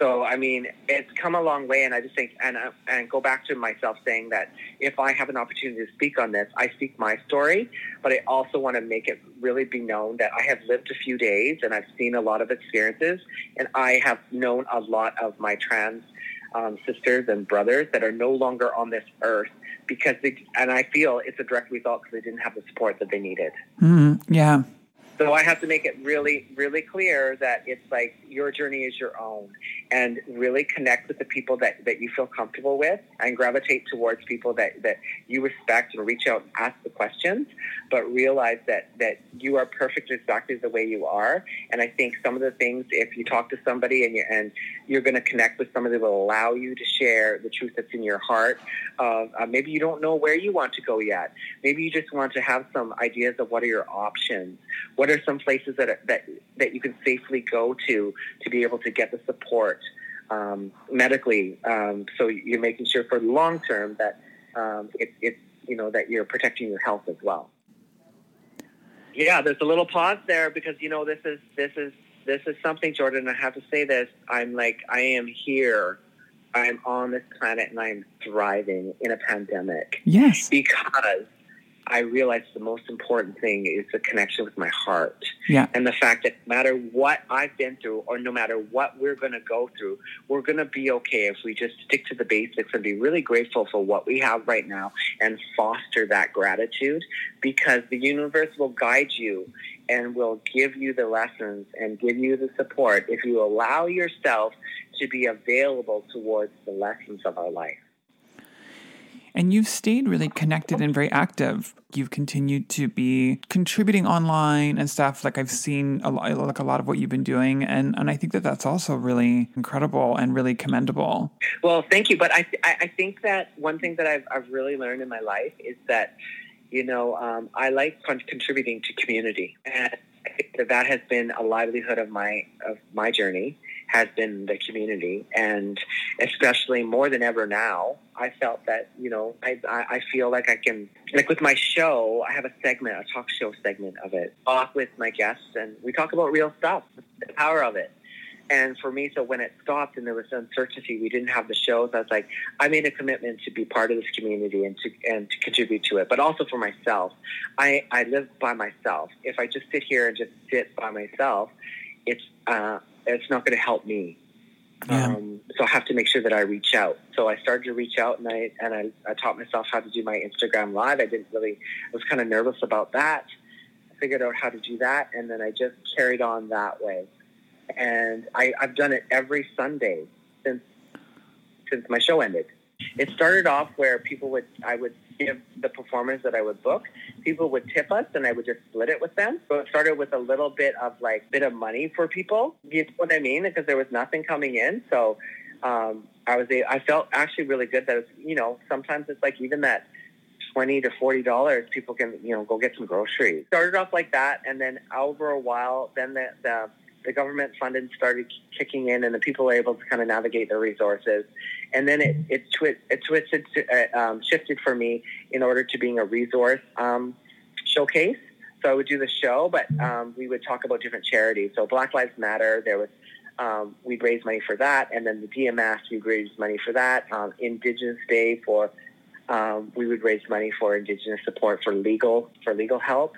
so I mean, it's come a long way, and I just think, and uh, and go back to myself saying that if I have an opportunity to speak on this, I speak my story, but I also want to make it really be known that I have lived a few days and I've seen a lot of experiences, and I have known a lot of my trans um, sisters and brothers that are no longer on this earth because they, and I feel it's a direct result because they didn't have the support that they needed. Mhm. yeah So I have to make it really, really clear that it's like your journey is your own and really connect with the people that, that you feel comfortable with and gravitate towards people that, that you respect and reach out and ask the questions, but realize that, that you are perfect exactly the way you are. And I think some of the things, if you talk to somebody and, you, and you're going to connect with somebody that will allow you to share the truth that's in your heart, uh, uh, maybe you don't know where you want to go yet. Maybe you just want to have some ideas of what are your options. What are some places that that that you can safely go to to be able to get the support um, medically? Um, so you're making sure for the long term that um, it, it's you know that you're protecting your health as well. Yeah, there's a little pause there because you know this is this is this is something, Jordan. I have to say this. I'm like I am here. I'm on this planet and I'm thriving in a pandemic yes because I realize the most important thing is the connection with my heart. Yeah. And the fact that no matter what I've been through or no matter what we're going to go through, we're going to be okay if we just stick to the basics and be really grateful for what we have right now and foster that gratitude because the universe will guide you and will give you the lessons and give you the support if you allow yourself to be available towards the lessons of our life. And you've stayed really connected and very active. You've continued to be contributing online and stuff. Like I've seen a lot, like a lot of what you've been doing, and and I think that that's also really incredible and really commendable. Well, thank you. But I, I think that one thing that I've, I've really learned in my life is that, you know, um, I like con- contributing to community. And I think that that has been a livelihood of my, of my journey has been the community. And especially more than ever now, I felt that, you know, I, I, feel like I can, like with my show, I have a segment, a talk show segment of it, talk with my guests, and we talk about real stuff, the power of it. And for me, so when it stopped and there was uncertainty, we didn't have the shows. I was like, I made a commitment to be part of this community and to and to contribute to it, but also for myself. I I live by myself. If I just sit here and just sit by myself, it's uh, it's not going to help me. Yeah. Um, so I have to make sure that I reach out. So I started to reach out, and I and I, I taught myself how to do my Instagram live. I didn't really, I was kind of nervous about that. I figured out how to do that, and then I just carried on that way. And I, I've done it every Sunday since since my show ended. It started off where people would I would give the performers that I would book. People would tip us, and I would just split it with them. So it started with a little bit of like bit of money for people. You know what I mean? Because there was nothing coming in, so um, I was I felt actually really good that it was, you know sometimes it's like even that twenty to forty dollars people can you know go get some groceries. Started off like that, and then over a while, then the the, the government funding started kicking in, and the people were able to kind of navigate their resources. And then it it, twi- it twisted to, uh, um, shifted for me in order to being a resource um, showcase. So I would do the show, but um, we would talk about different charities. So Black Lives Matter, there was um, we'd raise money for that, and then the DMS we'd raise money for that. Um, Indigenous Day for um, we would raise money for Indigenous support for legal for legal help,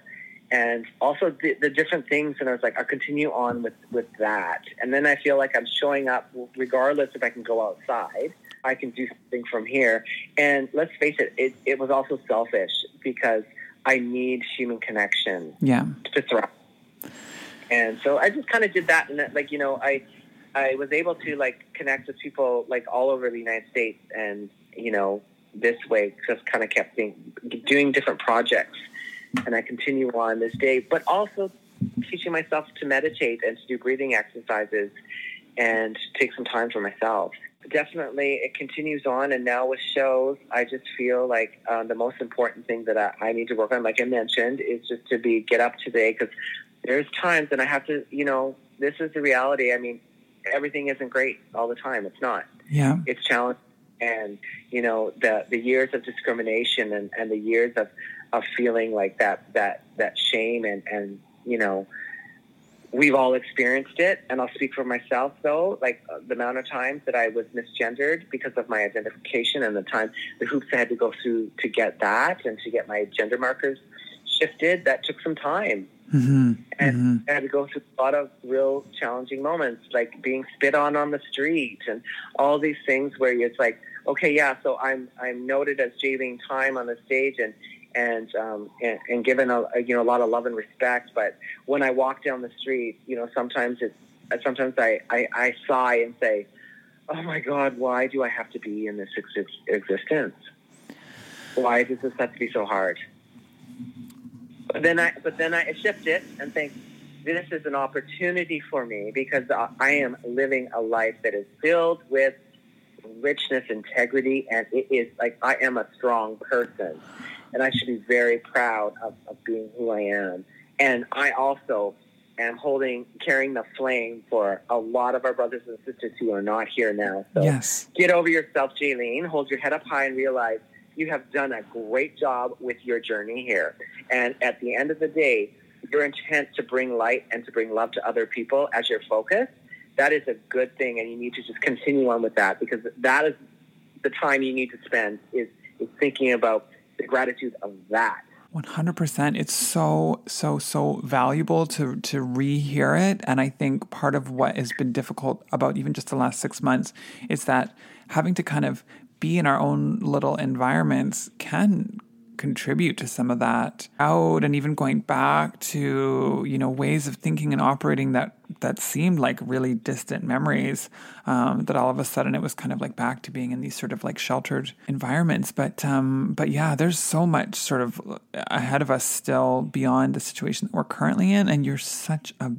and also the, the different things. And I was like, I'll continue on with with that, and then I feel like I'm showing up regardless if I can go outside. I can do something from here. And let's face it, it, it was also selfish because I need human connection Yeah. to thrive. And so I just kind of did that, and that, like you know, I I was able to like connect with people like all over the United States, and you know, this way just kind of kept being, doing different projects, and I continue on this day, but also teaching myself to meditate and to do breathing exercises, and take some time for myself. Definitely, it continues on, and now with shows, I just feel like um, the most important thing that I, I need to work on, like I mentioned, is just to be get up today because there's times and I have to, you know, this is the reality. I mean, everything isn't great all the time. It's not. Yeah. It's challenging. And, you know, the, the years of discrimination and, and the years of, of feeling like that, that, that shame and, and, you know, we've all experienced it. And I'll speak for myself though, like uh, the amount of times that I was misgendered because of my identification and the time, the hoops I had to go through to get that and to get my gender markers shifted, that took some time Mm-hmm. and hmm I had to go through a lot of real challenging moments, like being spit on on the street and all these things where it's like, okay, yeah, so I'm I'm noted as Jaylene Tyme on the stage and and um, and, and given a, you know a lot of love and respect, but when I walk down the street, you know, sometimes it's sometimes I I, I sigh and say, oh my God, why do I have to be in this ex- existence? Why does this have to be so hard? But then I, but then I shift it and think, this is an opportunity for me because I am living a life that is filled with richness, integrity, and it is like I am a strong person, and I should be very proud of, of being who I am. And I also am holding, carrying the flame for a lot of our brothers and sisters who are not here now. So Yes. get over yourself, Jaylene. Hold your head up high and realize you have done a great job with your journey here. And at the end of the day, your intent to bring light and to bring love to other people as your focus, that is a good thing. And you need to just continue on with that because that is the time you need to spend is, is thinking about the gratitude of that. 100% it's so so so valuable to to rehear it and i think part of what has been difficult about even just the last 6 months is that having to kind of be in our own little environments can contribute to some of that out and even going back to you know ways of thinking and operating that that seemed like really distant memories um, that all of a sudden it was kind of like back to being in these sort of like sheltered environments. But um, but yeah there's so much sort of ahead of us still beyond the situation that we're currently in. And you're such a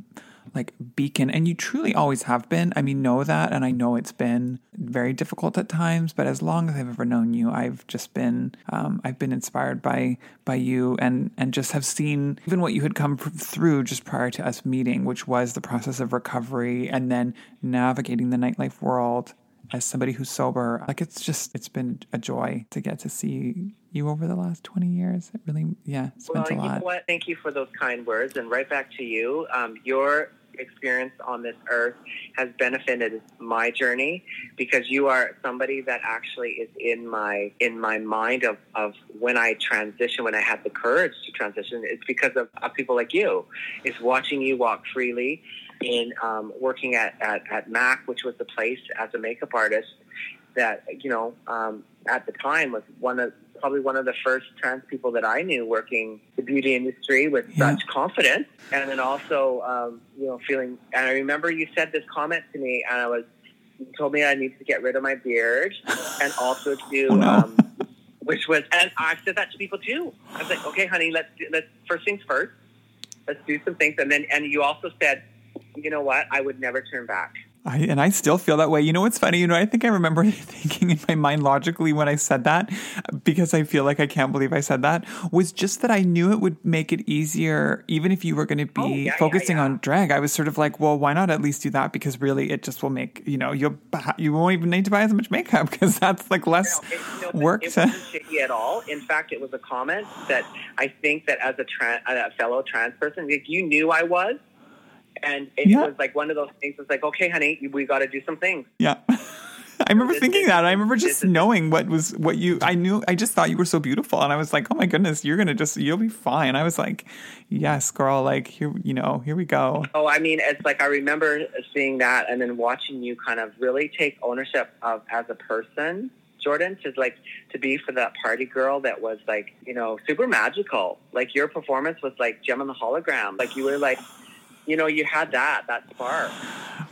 like beacon and you truly always have been. I mean know that and i know it's been very difficult at times but as long as i've ever known you i've just been um, i've been inspired by by you and and just have seen even what you had come through just prior to us meeting which was the process of recovery and then navigating the nightlife world as somebody who's sober like it's just it's been a joy to get to see you over the last 20 years it really yeah it's Well, meant a you know lot what? Thank you for those kind words. And right back to you. Um, your experience on this earth has benefited my journey because you are somebody that actually is in my in my mind of, of when I transition, when I had the courage to transition. It's because of, of people like you. It's watching you walk freely. In um, working at, at, at MAC, which was the place as a makeup artist that, you know, um, at the time was one of probably one of the first trans people that I knew working the beauty industry with Yeah. such confidence. And then also, um, you know, feeling, and I remember you said this comment to me and I was, you told me I needed to get rid of my beard and also to, Oh, no. um, which was, and I've said that to people too. I was like, okay, honey, let's do, let's first things first. Let's do some things, and then and you also said, you know what, I would never turn back. I, and I still feel that way. You know what's funny? You know, I think I remember thinking in my mind logically when I said that, because I feel like I can't believe I said that, was just that I knew it would make it easier, even if you were going to be Oh, yeah, yeah, focusing yeah. on drag. I was sort of like, well, why not at least do that? Because really, it just will make you know you'll you won't even need to buy as much makeup because that's like less No, it, work It to. wasn't shady at all. In fact, it was a comment that I think that as a, tran a fellow trans person, like you knew I was, and it Yeah. was like one of those things. It's like, okay, honey, we got to do some things. Yeah. I remember thinking that. I remember just knowing what was what you I knew I just thought you were so beautiful and I was like, "Oh my goodness, you're going to just you'll be fine." I was like, "Yes, girl, like here, you know, here we go." Oh, I mean, it's like I remember seeing that and then watching you kind of really take ownership of as a person, Jordan, to like to be for that party girl that was like, you know, super magical. Like your performance was like gem on the hologram. Like you were like, you know, you had that that spark.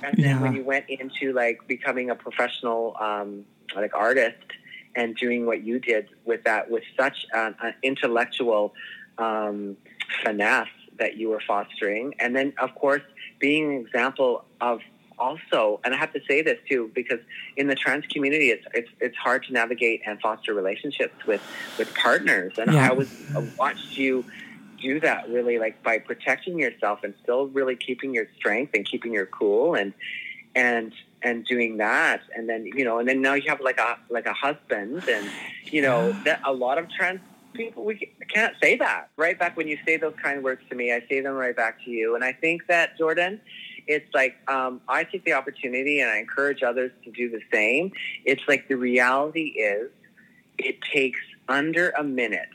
And then Yeah. when you went into like becoming a professional um, like artist and doing what you did with that with such an, an intellectual um, finesse that you were fostering, and then of course being an example of also, and I have to say this too, because in the trans community, it's it's it's hard to navigate and foster relationships with with partners, and Yeah. I was I watched you do that really like by protecting yourself and still really keeping your strength and keeping your cool and and and doing that. And then you know and then now you have like a like a husband and you know that a lot of trans people we can't say that right back when you say those kind words to me. I say them right back to you. And i think that jordan it's like um, i take the opportunity and i encourage others to do the same. It's like the reality is it takes under a minute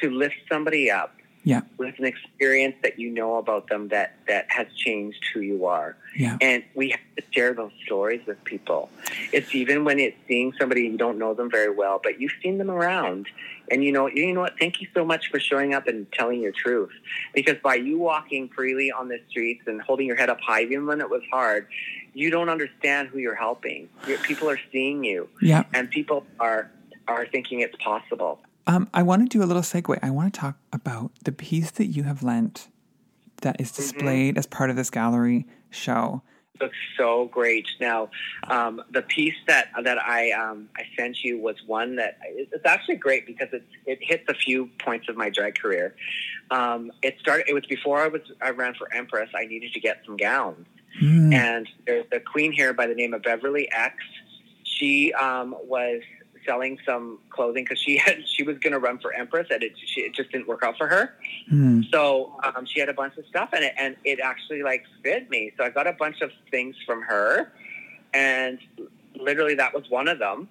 to lift somebody up Yeah. with an experience that you know about them that that has changed who you are Yeah. and we have to share those stories with people. It's even when it's seeing somebody you don't know them very well, but you've seen them around, and you know, you know what? Thank you so much for showing up and telling your truth. Because by you walking freely on the streets and holding your head up high, even when it was hard, you don't understand who you're helping. People are seeing you, Yeah. and people are are thinking it's possible. Um, I want to do a little segue. I want to talk about the piece that you have lent that is displayed as part of this gallery show. looks so great. Now, um, the piece that that I um, I sent you was one that it's actually great because it's it hits a few points of my drag career. Um, it started. It was before I was I ran for Empress. I needed to get some gowns, Hmm. and there's a queen here by the name of Beverly X. She um, was selling some clothing because she had she was going to run for Empress, and it she, it just didn't work out for her. Hmm. So um, she had a bunch of stuff in it, and it actually like fit me. So I got a bunch of things from her, and literally that was one of them.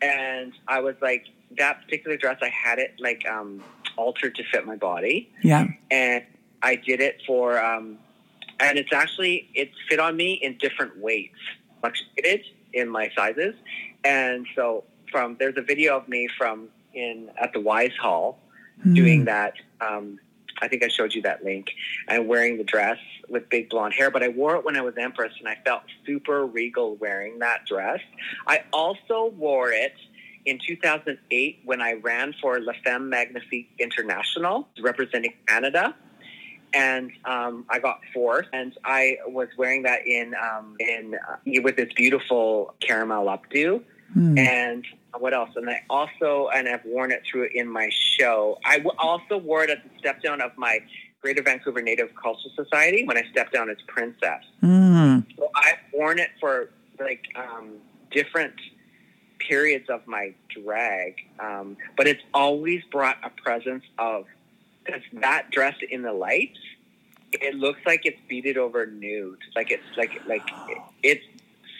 And I was like, that particular dress, I had it like um, altered to fit my body, Yeah. and I did it for, um, and it's actually it fit on me in different weights, fluctuated in my sizes, and so from there's a video of me from in at the Wise Hall Hmm. doing that. Um, I think I showed you that link. I'm wearing the dress with big blonde hair, but I wore it when I was Empress, and I felt super regal wearing that dress. I also wore it in 2008 when I ran for La Femme Magnifique International, representing Canada. And um, I got fourth, and I was wearing that in um, in uh, with this beautiful caramel updo Hmm. and what else? And I also, and I've worn it through in my show. I w- also wore it at the step down of my Greater Vancouver Native Cultural Society when I stepped down as princess. Hmm. So I've worn it for like um, different periods of my drag, um, but it's always brought a presence of because that dress in the lights, it looks like it's beaded over nude, like it's like like it's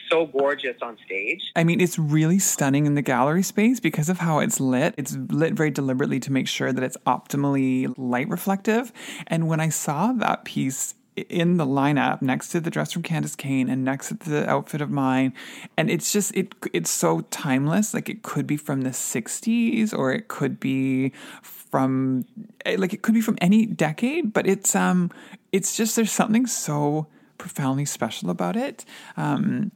so gorgeous on stage. I mean, it's really stunning in the gallery space because of how it's lit. It's lit very deliberately to make sure that it's optimally light reflective. And when I saw that piece in the lineup next to the dress from Candace Kane and next to the outfit of mine. And it's just it it's so timeless. Like it could be from the 60s or it could be from eh, like it could be from any decade, but it's um it's just there's something so profoundly special about it. Um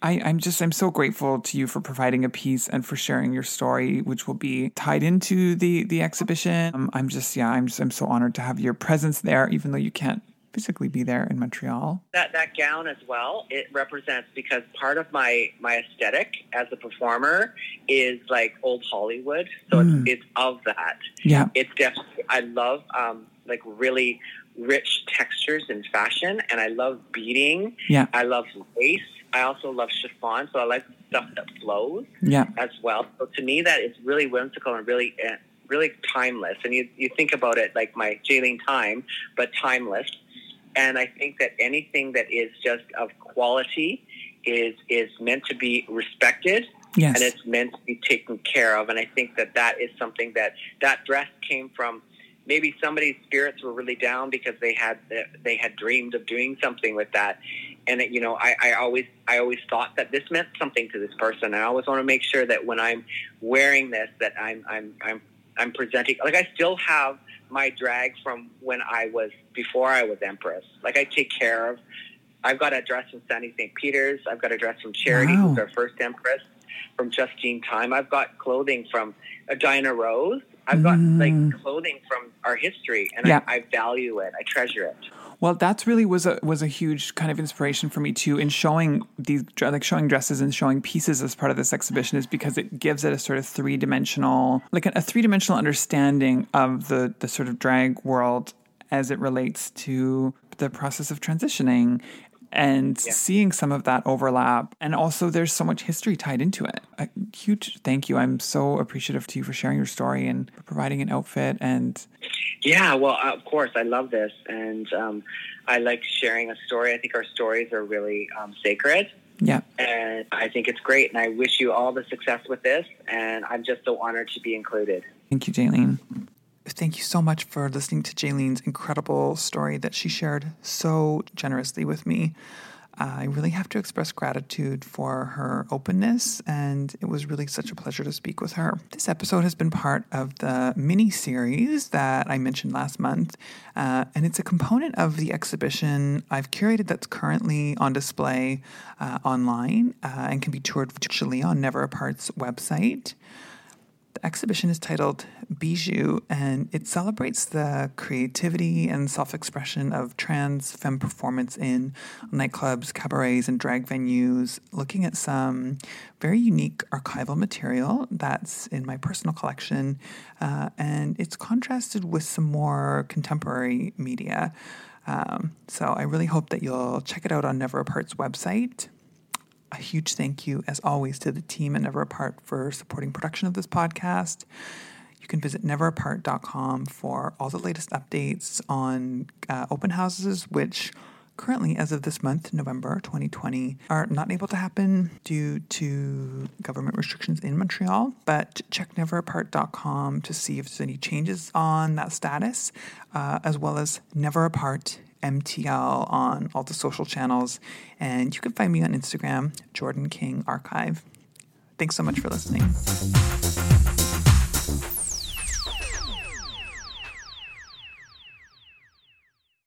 I, I'm just I'm so grateful to you for providing a piece and for sharing your story, which will be tied into the the exhibition. Um, I'm just yeah, I'm just I'm so honored to have your presence there, even though you can't physically be there in Montreal. That that gown as well, it represents because part of my my aesthetic as a performer is like old Hollywood, so mm. it's, it's of that. Yeah, it's definitely. I love um, like really rich textures in fashion, and I love beading. Yeah, I love lace. I also love chiffon, so I like stuff that flows. Yeah, as well. So to me, that is really whimsical and really. Uh, really timeless, and you you think about it like my Jaylene Tyme, but timeless and I think that anything that is just of quality is is meant to be respected yes. and it's meant to be taken care of. And I think that that is something that that dress came from. Maybe somebody's spirits were really down because they had they had dreamed of doing something with that, and it, you know I, I always I always thought that this meant something to this person. and I always want to make sure that when I'm wearing this, that I'm I'm I'm I'm presenting like I still have my drag from when I was before I was Empress. Like I take care of. I've got a dress from Sandy St. Peter's. I've got a dress from Charity, wow. who's our first Empress, from Justine Tyme. I've got clothing from uh, Diana Rose. I've got mm. like clothing from our history, and yeah. I, I value it. I treasure it. Well, that's really was a was a huge kind of inspiration for me too in showing these like showing dresses and showing pieces as part of this exhibition is because it gives it a sort of three dimensional like a, a three dimensional understanding of the the sort of drag world as it relates to the process of transitioning and yeah. seeing some of that overlap. And also, there's so much history tied into it. A huge thank you. I'm so appreciative to you for sharing your story and providing an outfit. And yeah, well, uh, of course, I love this, and um, I like sharing a story. I think our stories are really um, sacred. Yeah. And I think it's great. And I wish you all the success with this. And I'm just so honored to be included. Thank you, Jaylene thank you so much for listening to Jaylene's incredible story that she shared so generously with me. I really have to express gratitude for her openness, and it was really such a pleasure to speak with her. This episode has been part of the mini series that I mentioned last month, uh, and it's a component of the exhibition I've curated that's currently on display uh, online uh, and can be toured virtually on Never Apart's website. The exhibition is titled Bijou, and it celebrates the creativity and self expression of trans femme performance in nightclubs, cabarets, and drag venues, looking at some very unique archival material that's in my personal collection, uh, and it's contrasted with some more contemporary media. Um, so I really hope that you'll check it out on Never Apart's website a huge thank you, as always, to the team at Never Apart for supporting production of this podcast. You can visit neverapart.com for all the latest updates on uh, open houses, which currently, as of this month, November 2020, are not able to happen due to government restrictions in Montreal. But check neverapart.com to see if there's any changes on that status, uh, as well as Never Apart MTL on all the social channels. And you can find me on Instagram, Jordan King Archive. Thanks so much for listening.